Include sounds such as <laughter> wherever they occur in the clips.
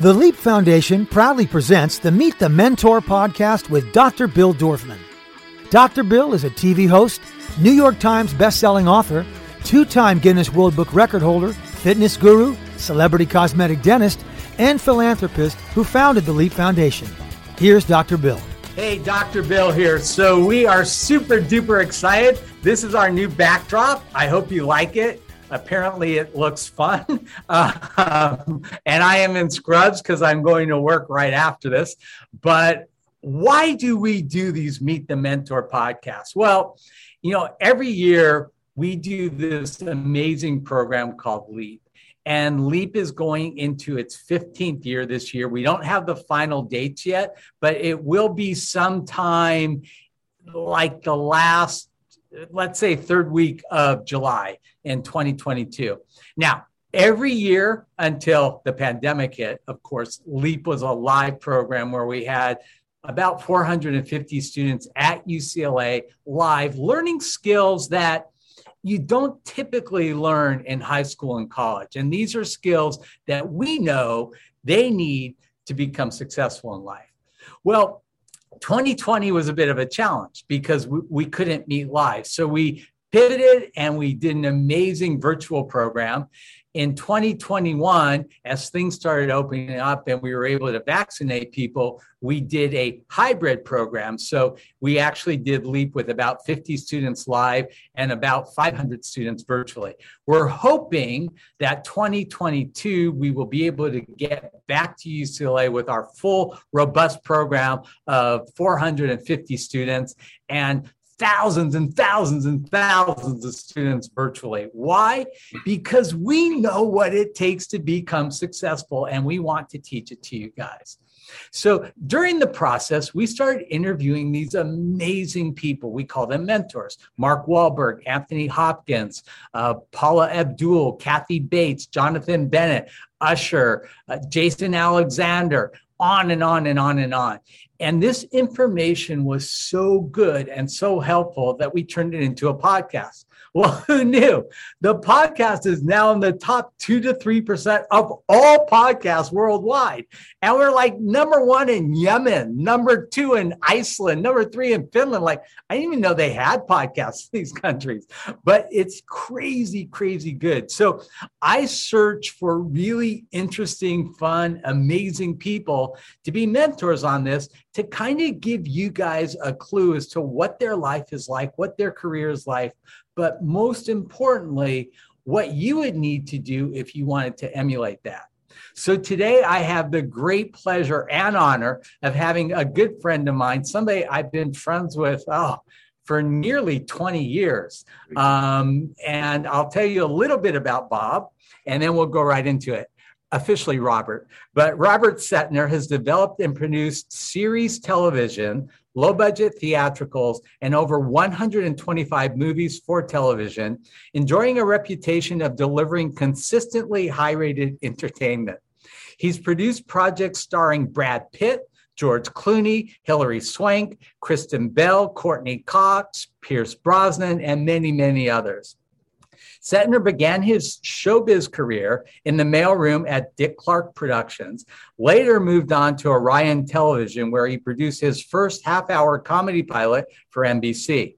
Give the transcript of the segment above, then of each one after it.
The Leap Foundation proudly presents the Meet the Mentor podcast with Dr. Bill Dorfman. Dr. Bill is a TV host, New York Times best-selling author, two-time Guinness World Book record holder, fitness guru, celebrity cosmetic dentist, and philanthropist who founded the Leap Foundation. Here's Dr. Bill. Hey, Dr. Bill here. So we are super duper excited. This is our new backdrop. I hope you like it. Apparently, it looks fun. Uh, <laughs> and I am in scrubs because I'm going to work right after this. But why do we do these Meet the Mentor podcasts? Well, you know, every year we do this amazing program called LEAP. And LEAP is going into its 15th year this year. We don't have the final dates yet, but it will be sometime like the last let's say third week of July in 2022. Now, every year until the pandemic hit, of course, LEAP was a live program where we had about 450 students at UCLA live learning skills that you don't typically learn in high school and college. And these are skills that we know they need to become successful in life. Well, 2020 was a bit of a challenge because we, we couldn't meet live. So we pivoted and we did an amazing virtual program in 2021, as things started opening up and we were able to vaccinate people, we did a hybrid program. So we actually did LEAP with about 50 students live and about 500 students virtually. We're hoping that 2022, we will be able to get back to UCLA with our full, robust program of 450 students and thousands and thousands and thousands of students virtually. Why? Because we know what it takes to become successful and we want to teach it to you guys. So during the process, we started interviewing these amazing people. We call them mentors Mark Wahlberg, Anthony Hopkins, uh, Paula Abdul, Kathy Bates, Jonathan Bennett, Usher, uh, Jason Alexander, on and on and on and on. And this information was so good and so helpful that we turned it into a podcast. Well, <laughs> who knew? The podcast is now in the top two to 3% of all podcasts worldwide. And we're like number one in Yemen, number two in Iceland, number three in Finland. Like, I didn't even know they had podcasts in these countries, but it's crazy, crazy good. So I search for really interesting, fun, amazing people to be mentors on this to kind of give you guys a clue as to what their life is like, what their career is like, but most importantly, what you would need to do if you wanted to emulate that. So today I have the great pleasure and honor of having a good friend of mine, somebody I've been friends with, oh, for nearly 20 years. Um, and I'll tell you a little bit about Bob, and then we'll go right into it officially Robert, but Robert Sertner has developed and produced series television, low budget theatricals, and over 125 movies for television, enjoying a reputation of delivering consistently high rated entertainment. He's produced projects starring Brad Pitt, George Clooney, Hilary Swank, Kristen Bell, Courteney Cox, Pierce Brosnan, and many, many others. Sertner began his showbiz career in the mailroom at Dick Clark Productions, later moved on to Orion Television, where he produced his first half hour comedy pilot for NBC.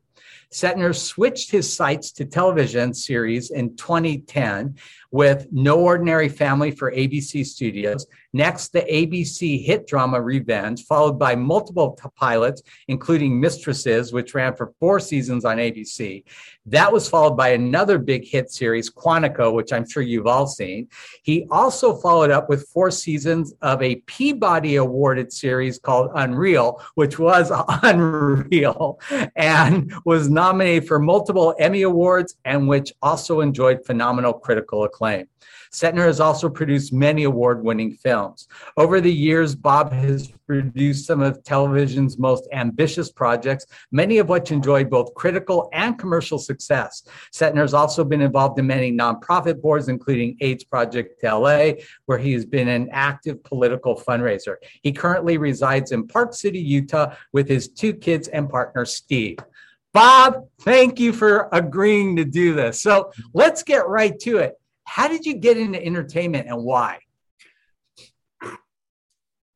Sertner switched his sights to television series in 2010 with No Ordinary Family for ABC Studios. Next, the ABC hit drama Revenge, followed by multiple t- pilots, including Mistresses, which ran for four seasons on ABC. That was followed by another big hit series, Quantico, which I'm sure you've all seen. He also followed up with four seasons of a Peabody awarded series called Unreal, which was <laughs> unreal and was nominated for multiple Emmy Awards and which also enjoyed phenomenal critical acclaim. Sertner has also produced many award winning films. Over the years, Bob has produced some of television's most ambitious projects, many of which enjoyed both critical and commercial success. Sertner has also been involved in many nonprofit boards, including AIDS Project LA, where he has been an active political fundraiser. He currently resides in Park City, Utah, with his two kids and partner, Steve. Bob, thank you for agreeing to do this. So let's get right to it. How did you get into entertainment and why?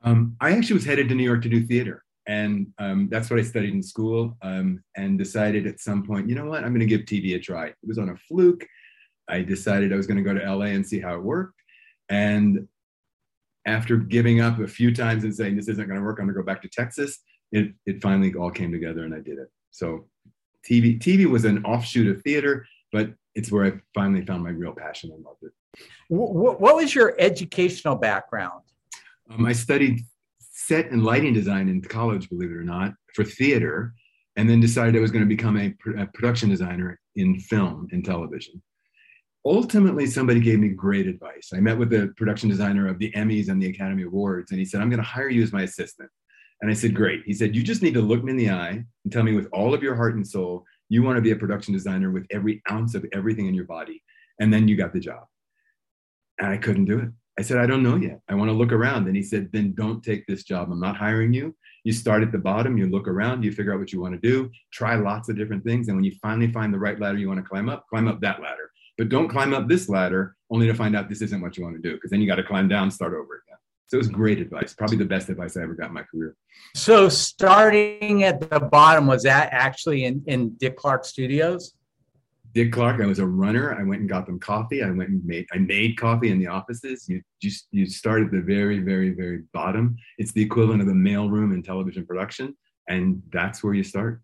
Um, I actually was headed to New York to do theater. And um, that's what I studied in school um, and decided at some point, you know what, I'm going to give TV a try. It was on a fluke. I decided I was going to go to LA and see how it worked. And after giving up a few times and saying, this isn't going to work, I'm going to go back to Texas, it, it finally all came together and I did it. So TV, TV was an offshoot of theater, but it's where I finally found my real passion and loved it. What was your educational background? Um, I studied set and lighting design in college, believe it or not, for theater, and then decided I was going to become a, a production designer in film and television. Ultimately, somebody gave me great advice. I met with the production designer of the Emmys and the Academy Awards, and he said, I'm going to hire you as my assistant. And I said, Great. He said, You just need to look me in the eye and tell me with all of your heart and soul, you want to be a production designer with every ounce of everything in your body. And then you got the job. And I couldn't do it. I said, I don't know yet. I want to look around. And he said, Then don't take this job. I'm not hiring you. You start at the bottom, you look around, you figure out what you want to do, try lots of different things. And when you finally find the right ladder you want to climb up, climb up that ladder. But don't climb up this ladder only to find out this isn't what you want to do, because then you got to climb down, start over again. So it was great advice, probably the best advice I ever got in my career. So starting at the bottom, was that actually in, in Dick Clark Studios? Dick Clark, I was a runner. I went and got them coffee. I went and made I made coffee in the offices. You just you start at the very, very, very bottom. It's the equivalent of the mailroom in television production. And that's where you start.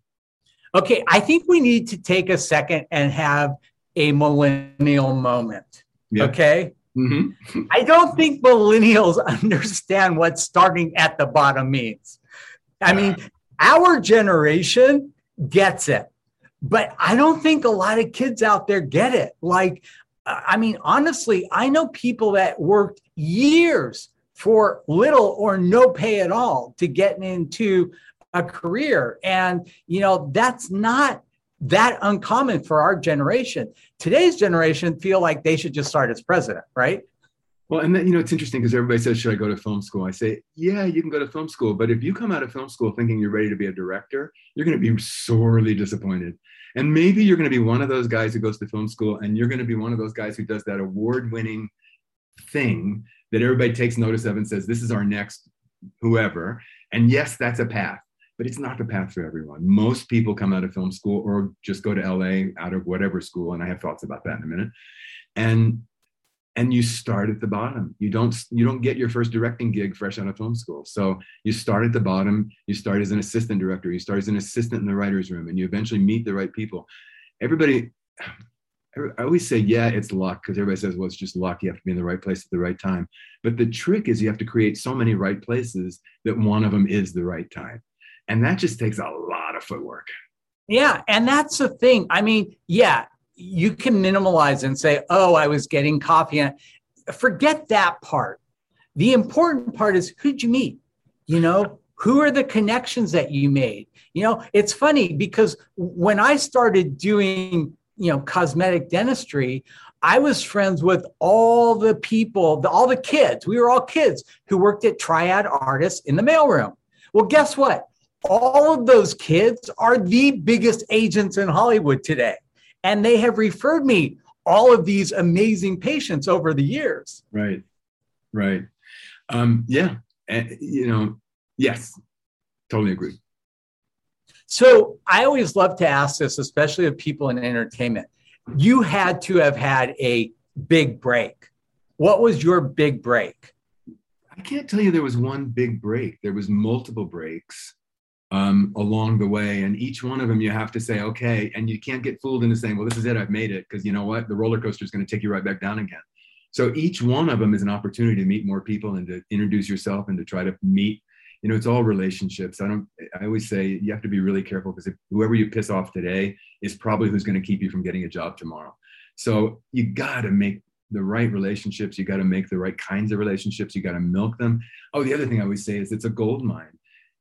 Okay, I think we need to take a second and have a millennial moment. Yep. Okay. Mm-hmm. I don't think millennials <laughs> understand what starting at the bottom means. I mean, our generation gets it, but I don't think a lot of kids out there get it. Like, I mean, honestly, I know people that worked years for little or no pay at all to get into a career. And, you know, that's not that uncommon for our generation. Today's generation feel like they should just start as president, right? Well, and then, you know, it's interesting because everybody says, should I go to film school? I say, yeah, you can go to film school. But if you come out of film school thinking you're ready to be a director, you're going to be sorely disappointed. And maybe you're going to be one of those guys who goes to film school and you're going to be one of those guys who does that award winning thing that everybody takes notice of and says, this is our next whoever. And yes, that's a path but it's not the path for everyone. Most people come out of film school or just go to LA out of whatever school, and I have thoughts about that in a minute. And and you start at the bottom. You don't you don't get your first directing gig fresh out of film school. So you start at the bottom. You start as an assistant director. You start as an assistant in the writers' room, and you eventually meet the right people. Everybody. I always say, yeah, it's luck because everybody says, well, it's just luck. You have to be in the right place at the right time. But the trick is you have to create so many right places that one of them is the right time. And that just takes a lot of footwork. Yeah. And that's the thing. I mean, yeah, you can minimalize and say, oh, I was getting coffee. Forget that part. The important part is who'd you meet? You know, who are the connections that you made? You know, it's funny because when I started doing, you know, cosmetic dentistry, I was friends with all the people, the, all the kids. We were all kids who worked at Triad Artists in the mailroom. Well, guess what? All of those kids are the biggest agents in Hollywood today. And they have referred me all of these amazing patients over the years. Right, right. Um, yeah, and, you know, yes, totally agree. So I always love to ask this, especially of people in entertainment. You had to have had a big break. What was your big break? I can't tell you there was one big break. There was multiple breaks um, along the way. And each one of them, you have to say, okay, and you can't get fooled into saying, well, this is it, I've made it, because you know what? The roller coaster is going to take you right back down again. So each one of them is an opportunity to meet more people and to introduce yourself and to try to meet. You know, it's all relationships. I don't. I always say you have to be really careful because whoever you piss off today is probably who's going to keep you from getting a job tomorrow. So you got to make the right relationships. You got to make the right kinds of relationships. You got to milk them. Oh, the other thing I always say is it's a gold mine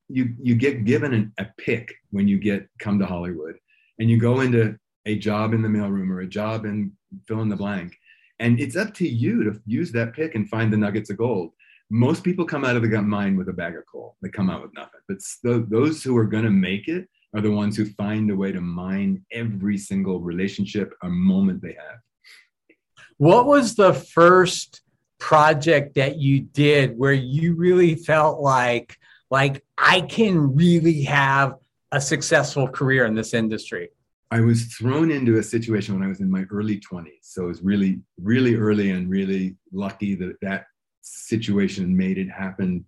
you you get given an, a pick when you get come to Hollywood, and you go into a job in the mailroom or a job in fill in the blank, and it's up to you to use that pick and find the nuggets of gold. Most people come out of the mine with a bag of coal. They come out with nothing. But those who are going to make it are the ones who find a way to mine every single relationship or moment they have. What was the first project that you did where you really felt like like I can really have a successful career in this industry? I was thrown into a situation when I was in my early 20s. So it was really, really early and really lucky that that situation made it happen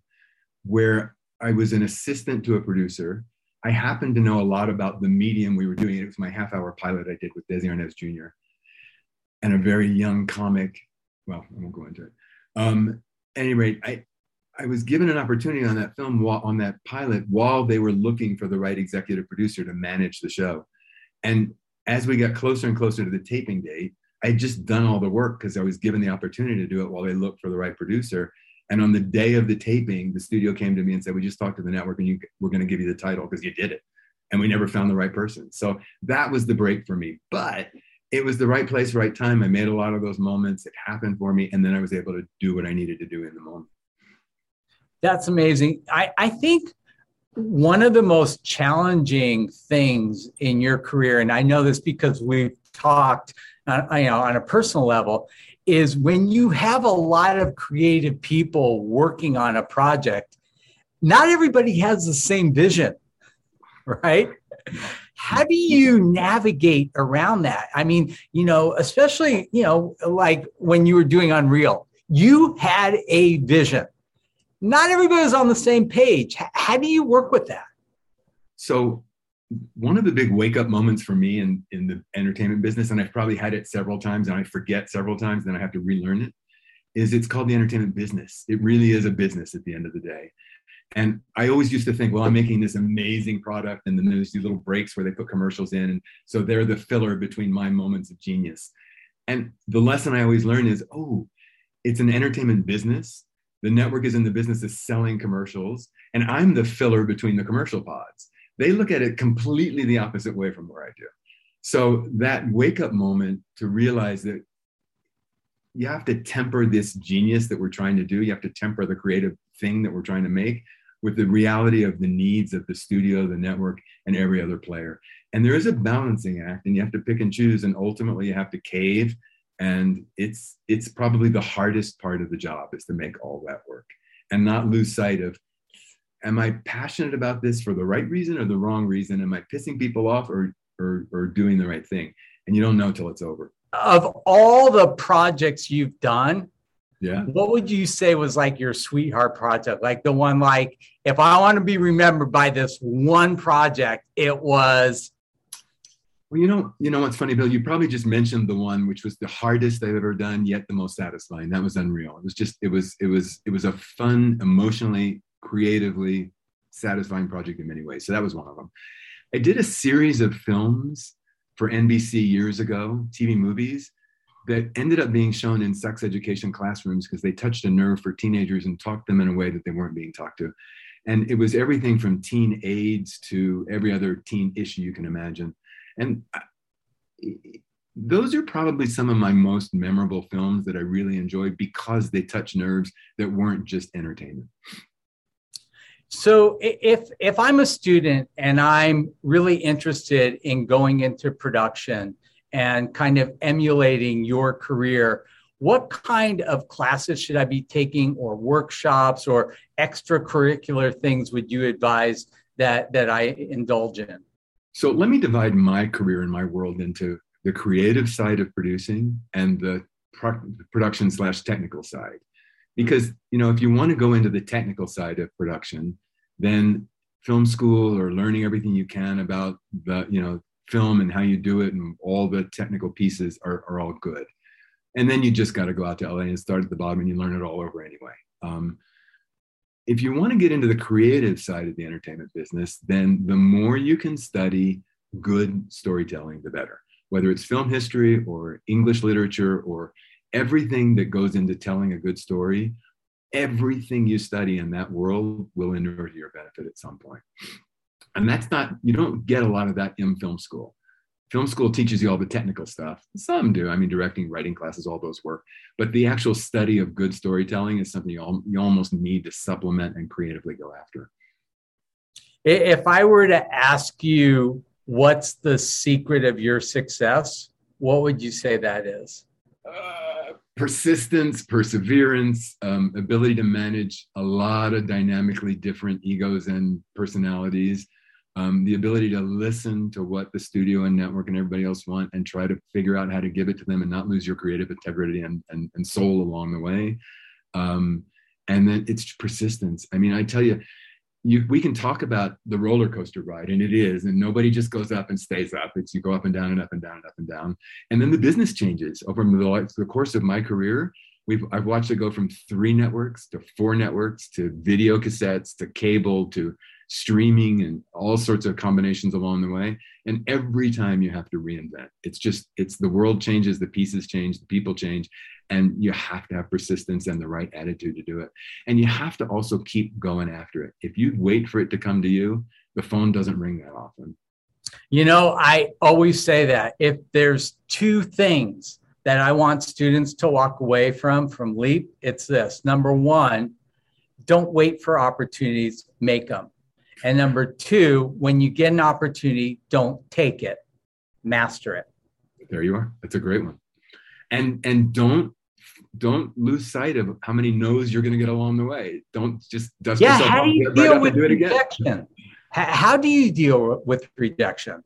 where I was an assistant to a producer. I happened to know a lot about the medium we were doing. It was my half hour pilot I did with Desi Arnaz Jr. and a very young comic. Well, I won't go into it. Um, at any rate, I, I was given an opportunity on that film, while, on that pilot, while they were looking for the right executive producer to manage the show. And as we got closer and closer to the taping date, I had just done all the work because I was given the opportunity to do it while they looked for the right producer. And on the day of the taping, the studio came to me and said, "We just talked to the network, and you, we're going to give you the title because you did it." And we never found the right person. So that was the break for me. But it was the right place, right time. I made a lot of those moments. It happened for me, and then I was able to do what I needed to do in the moment. That's amazing. I, I think one of the most challenging things in your career, and I know this because we've talked, uh, you know, on a personal level, is when you have a lot of creative people working on a project. Not everybody has the same vision, <laughs> right? How do you navigate around that? I mean, you know, especially, you know, like when you were doing Unreal, you had a vision not everybody's on the same page. How do you work with that? So, one of the big wake up moments for me in, in the entertainment business, and I've probably had it several times and I forget several times, then I have to relearn it, is it's called the entertainment business. It really is a business at the end of the day. And I always used to think, well, I'm making this amazing product, and then there's these little breaks where they put commercials in. And so they're the filler between my moments of genius. And the lesson I always learn is, oh, it's an entertainment business the network is in the business of selling commercials, and I'm the filler between the commercial pods. They look at it completely the opposite way from where I do. So that wake up moment to realize that you have to temper this genius that we're trying to do, you have to temper the creative thing that we're trying to make with the reality of the needs of the studio, the network, and every other player. And there is a balancing act, and you have to pick and choose, and ultimately you have to cave and it's it's probably the hardest part of the job is to make all that work and not lose sight of am i passionate about this for the right reason or the wrong reason? Am i pissing people off or or, or doing the right thing? And you don't know till it's over. Of all the projects you've done yeah. what would you say was like your sweetheart project? Like the one like if i want to be remembered by this one project it was well, you know, you know what's funny, Bill? You probably just mentioned the one which was the hardest I've ever done, yet the most satisfying. That was unreal. It was just, it was, it was, it was a fun, emotionally, creatively satisfying project in many ways. So that was one of them. I did a series of films for NBC years ago, TV movies that ended up being shown in sex education classrooms because they touched a nerve for teenagers and talked them in a way that they weren't being talked to. And it was everything from teen AIDS to every other teen issue you can imagine. And those are probably some of my most memorable films that I really enjoy because they touch nerves that weren't just entertainment. So if if I'm a student and I'm really interested in going into production and kind of emulating your career, what kind of classes should I be taking or workshops or extracurricular things would you advise that that I indulge in? So let me divide my career and my world into the creative side of producing and the pro- production slash technical side. Because, you know, if you want to go into the technical side of production, then film school or learning everything you can about the, you know, film and how you do it and all the technical pieces are, are all good. And then you just got to go out to LA and start at the bottom and you learn it all over anyway. Um, if you want to get into the creative side of the entertainment business, then the more you can study good storytelling, the better. Whether it's film history or English literature or everything that goes into telling a good story, everything you study in that world will inure to your benefit at some point. And that's not, you don't get a lot of that in film school film school teaches you all the technical stuff. Some do. I mean, directing, writing classes, all those work. But the actual study of good storytelling is something you, all, you almost need to supplement and creatively go after. If I were to ask you what's the secret of your success, what would you say that is? Uh, persistence, perseverance, um, ability to manage a lot of dynamically different egos and personalities, um, the ability to listen to what the studio and network and everybody else want and try to figure out how to give it to them and not lose your creative integrity and, and, and soul along the way. Um, and then it's persistence. I mean, I tell you, you, we can talk about the roller coaster ride, and it is, and nobody just goes up and stays up. It's you go up and down and up and down and up and down, and then the business changes over the, the course of my career. We've I've watched it go from three networks to four networks to video cassettes to cable to streaming and all sorts of combinations along the way. And every time you have to reinvent. It's just it's the world changes, the pieces change, the people change, and you have to have persistence and the right attitude to do it and you have to also keep going after it if you wait for it to come to you the phone doesn't ring that often you know i always say that if there's two things that i want students to walk away from from leap it's this number one don't wait for opportunities make them and number two when you get an opportunity don't take it master it there you are that's a great one and and don't don't lose sight of how many no's you're going to get along the way. Don't just dust yeah, yourself how off, do you deal right with and do it rejection? How, how do you deal with rejection?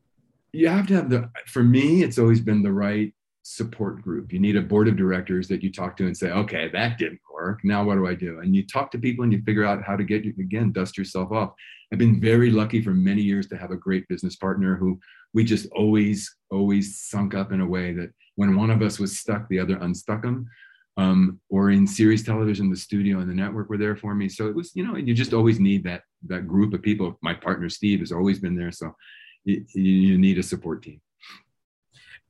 You have to have the. For me, it's always been the right support group. You need a board of directors that you talk to and say, okay, that didn't work. Now what do I do? And you talk to people and you figure out how to get you again, dust yourself off. I've been very lucky for many years to have a great business partner who we just always, always sunk up in a way that when one of us was stuck, the other unstuck him um, or in series television, the studio and the network were there for me. So it was, you know, you just always need that that group of people. My partner Steve has always been there, so you, you need a support team.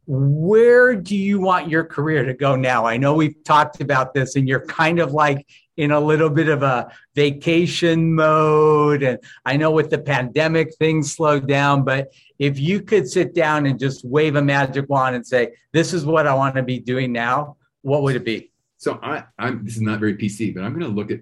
Where do you want your career to go now? I know we've talked about this, and you're kind of like in a little bit of a vacation mode. And I know with the pandemic, things slowed down. But if you could sit down and just wave a magic wand and say, This is what I want to be doing now, what would it be? So I, I'm. This is not very PC, but I'm going to look at.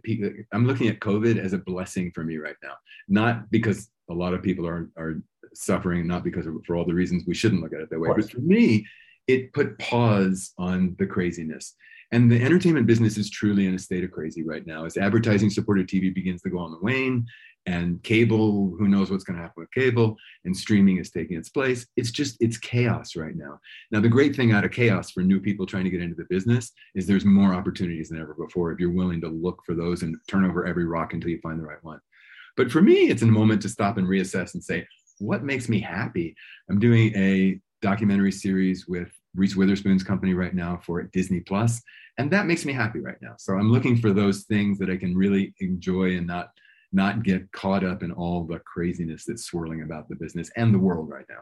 I'm looking at COVID as a blessing for me right now, not because a lot of people are are suffering, not because of, for all the reasons we shouldn't look at it that way. But for me, it put pause on the craziness. And the entertainment business is truly in a state of crazy right now. As advertising supported TV begins to go on the wane, and cable who knows what's going to happen with cable and streaming is taking its place it's just it's chaos right now now the great thing out of chaos for new people trying to get into the business is there's more opportunities than ever before if you're willing to look for those and turn over every rock until you find the right one but for me it's a moment to stop and reassess and say what makes me happy i'm doing a documentary series with Reese Witherspoon's company right now for Disney Plus, and that makes me happy right now. So I'm looking for those things that I can really enjoy and not not get caught up in all the craziness that's swirling about the business and the world right now.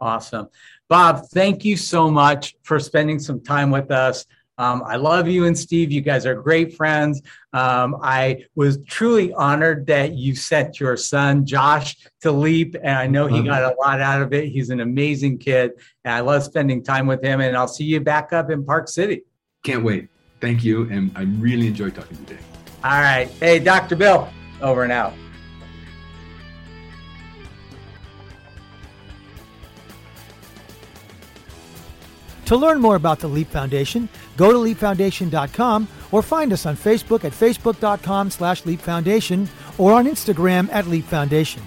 Awesome. Bob, thank you so much for spending some time with us. Um, I love you and Steve. You guys are great friends. Um, I was truly honored that you sent your son, Josh, to Leap, and I know he got a lot out of it. He's an amazing kid, and I love spending time with him. And I'll see you back up in Park City. Can't wait. Thank you. And I really enjoyed talking today. All right. Hey, Dr. Bill, over and out. To learn more about the Leap Foundation, go to leapfoundation.com or find us on Facebook at facebook.com slash leapfoundation or on Instagram at leapfoundation.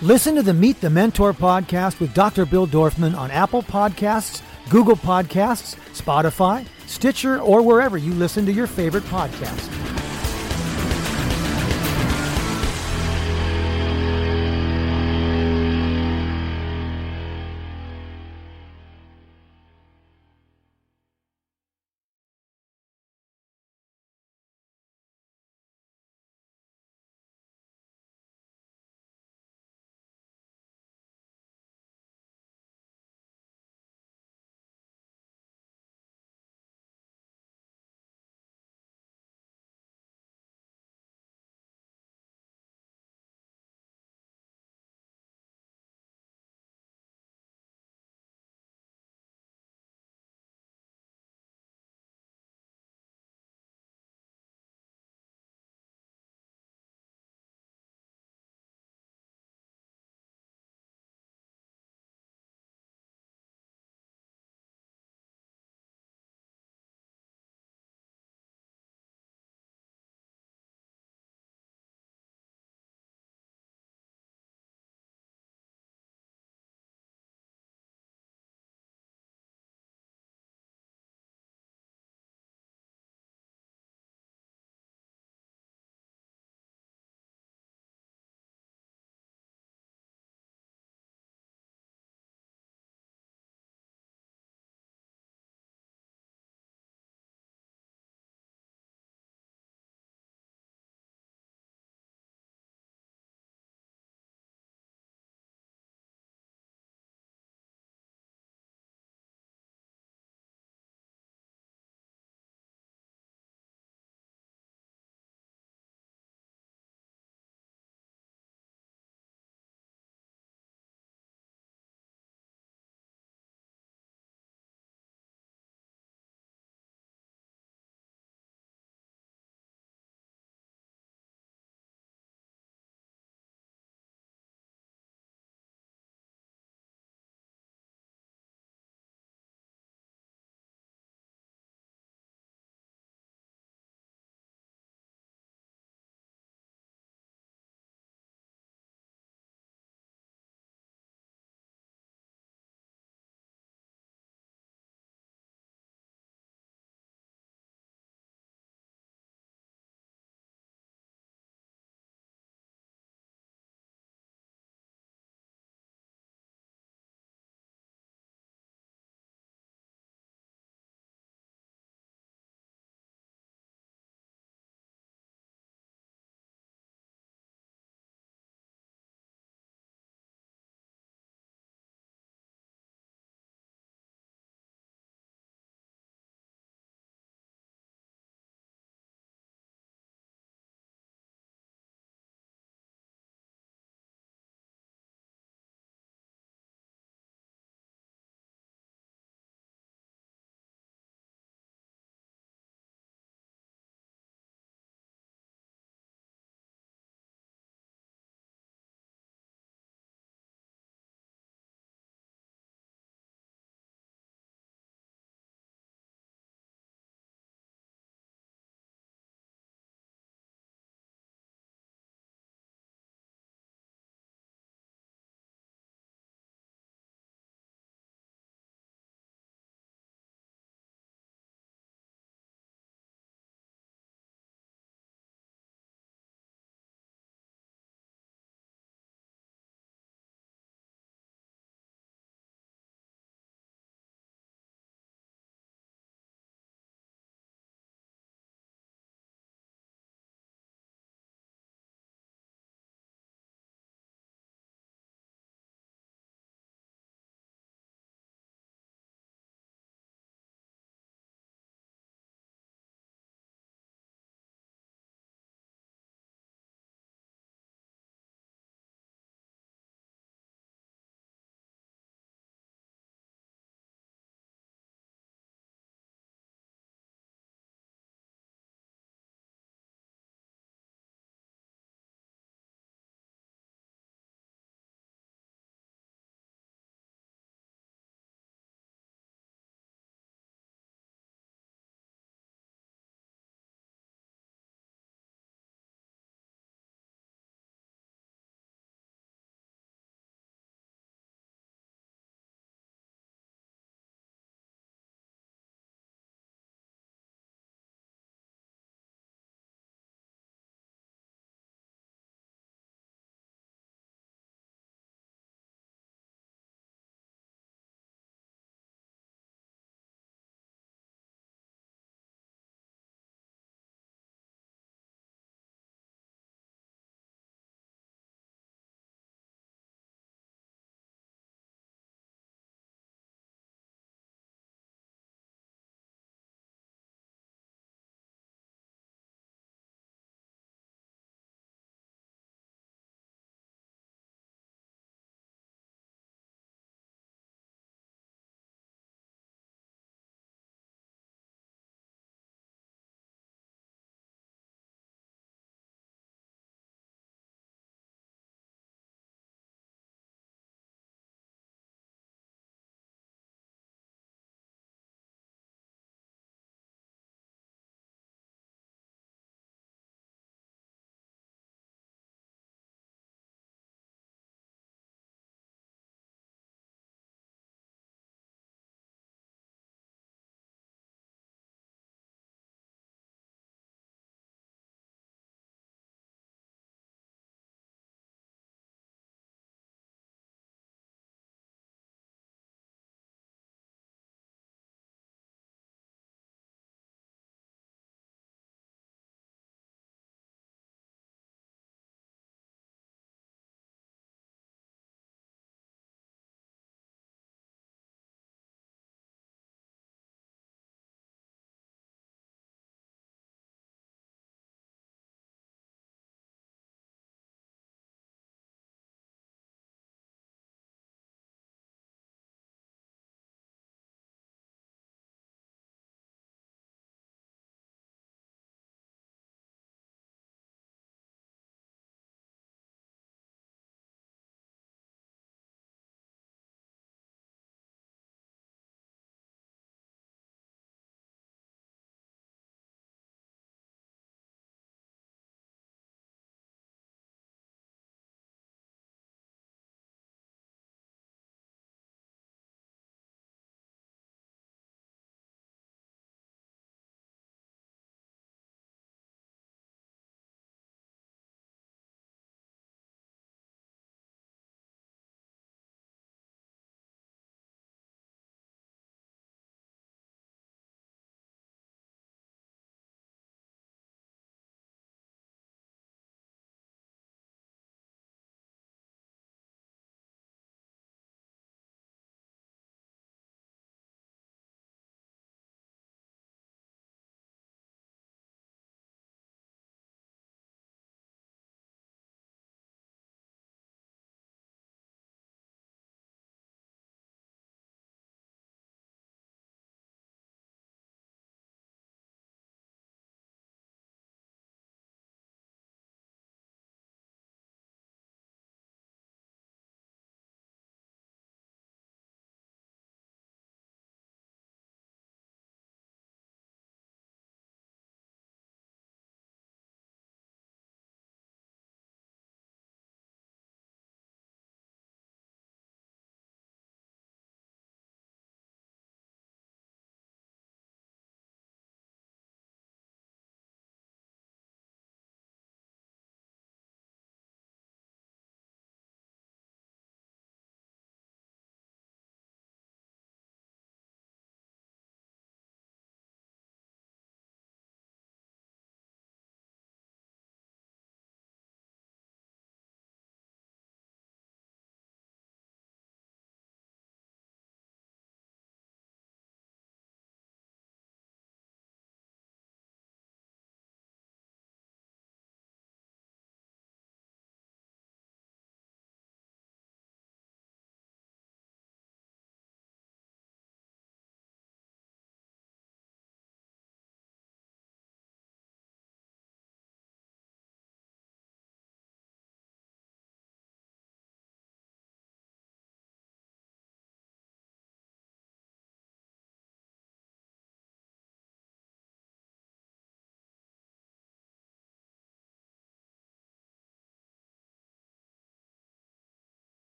Listen to the Meet the Mentor podcast with Dr. Bill Dorfman on Apple Podcasts, Google Podcasts, Spotify, Stitcher, or wherever you listen to your favorite podcasts.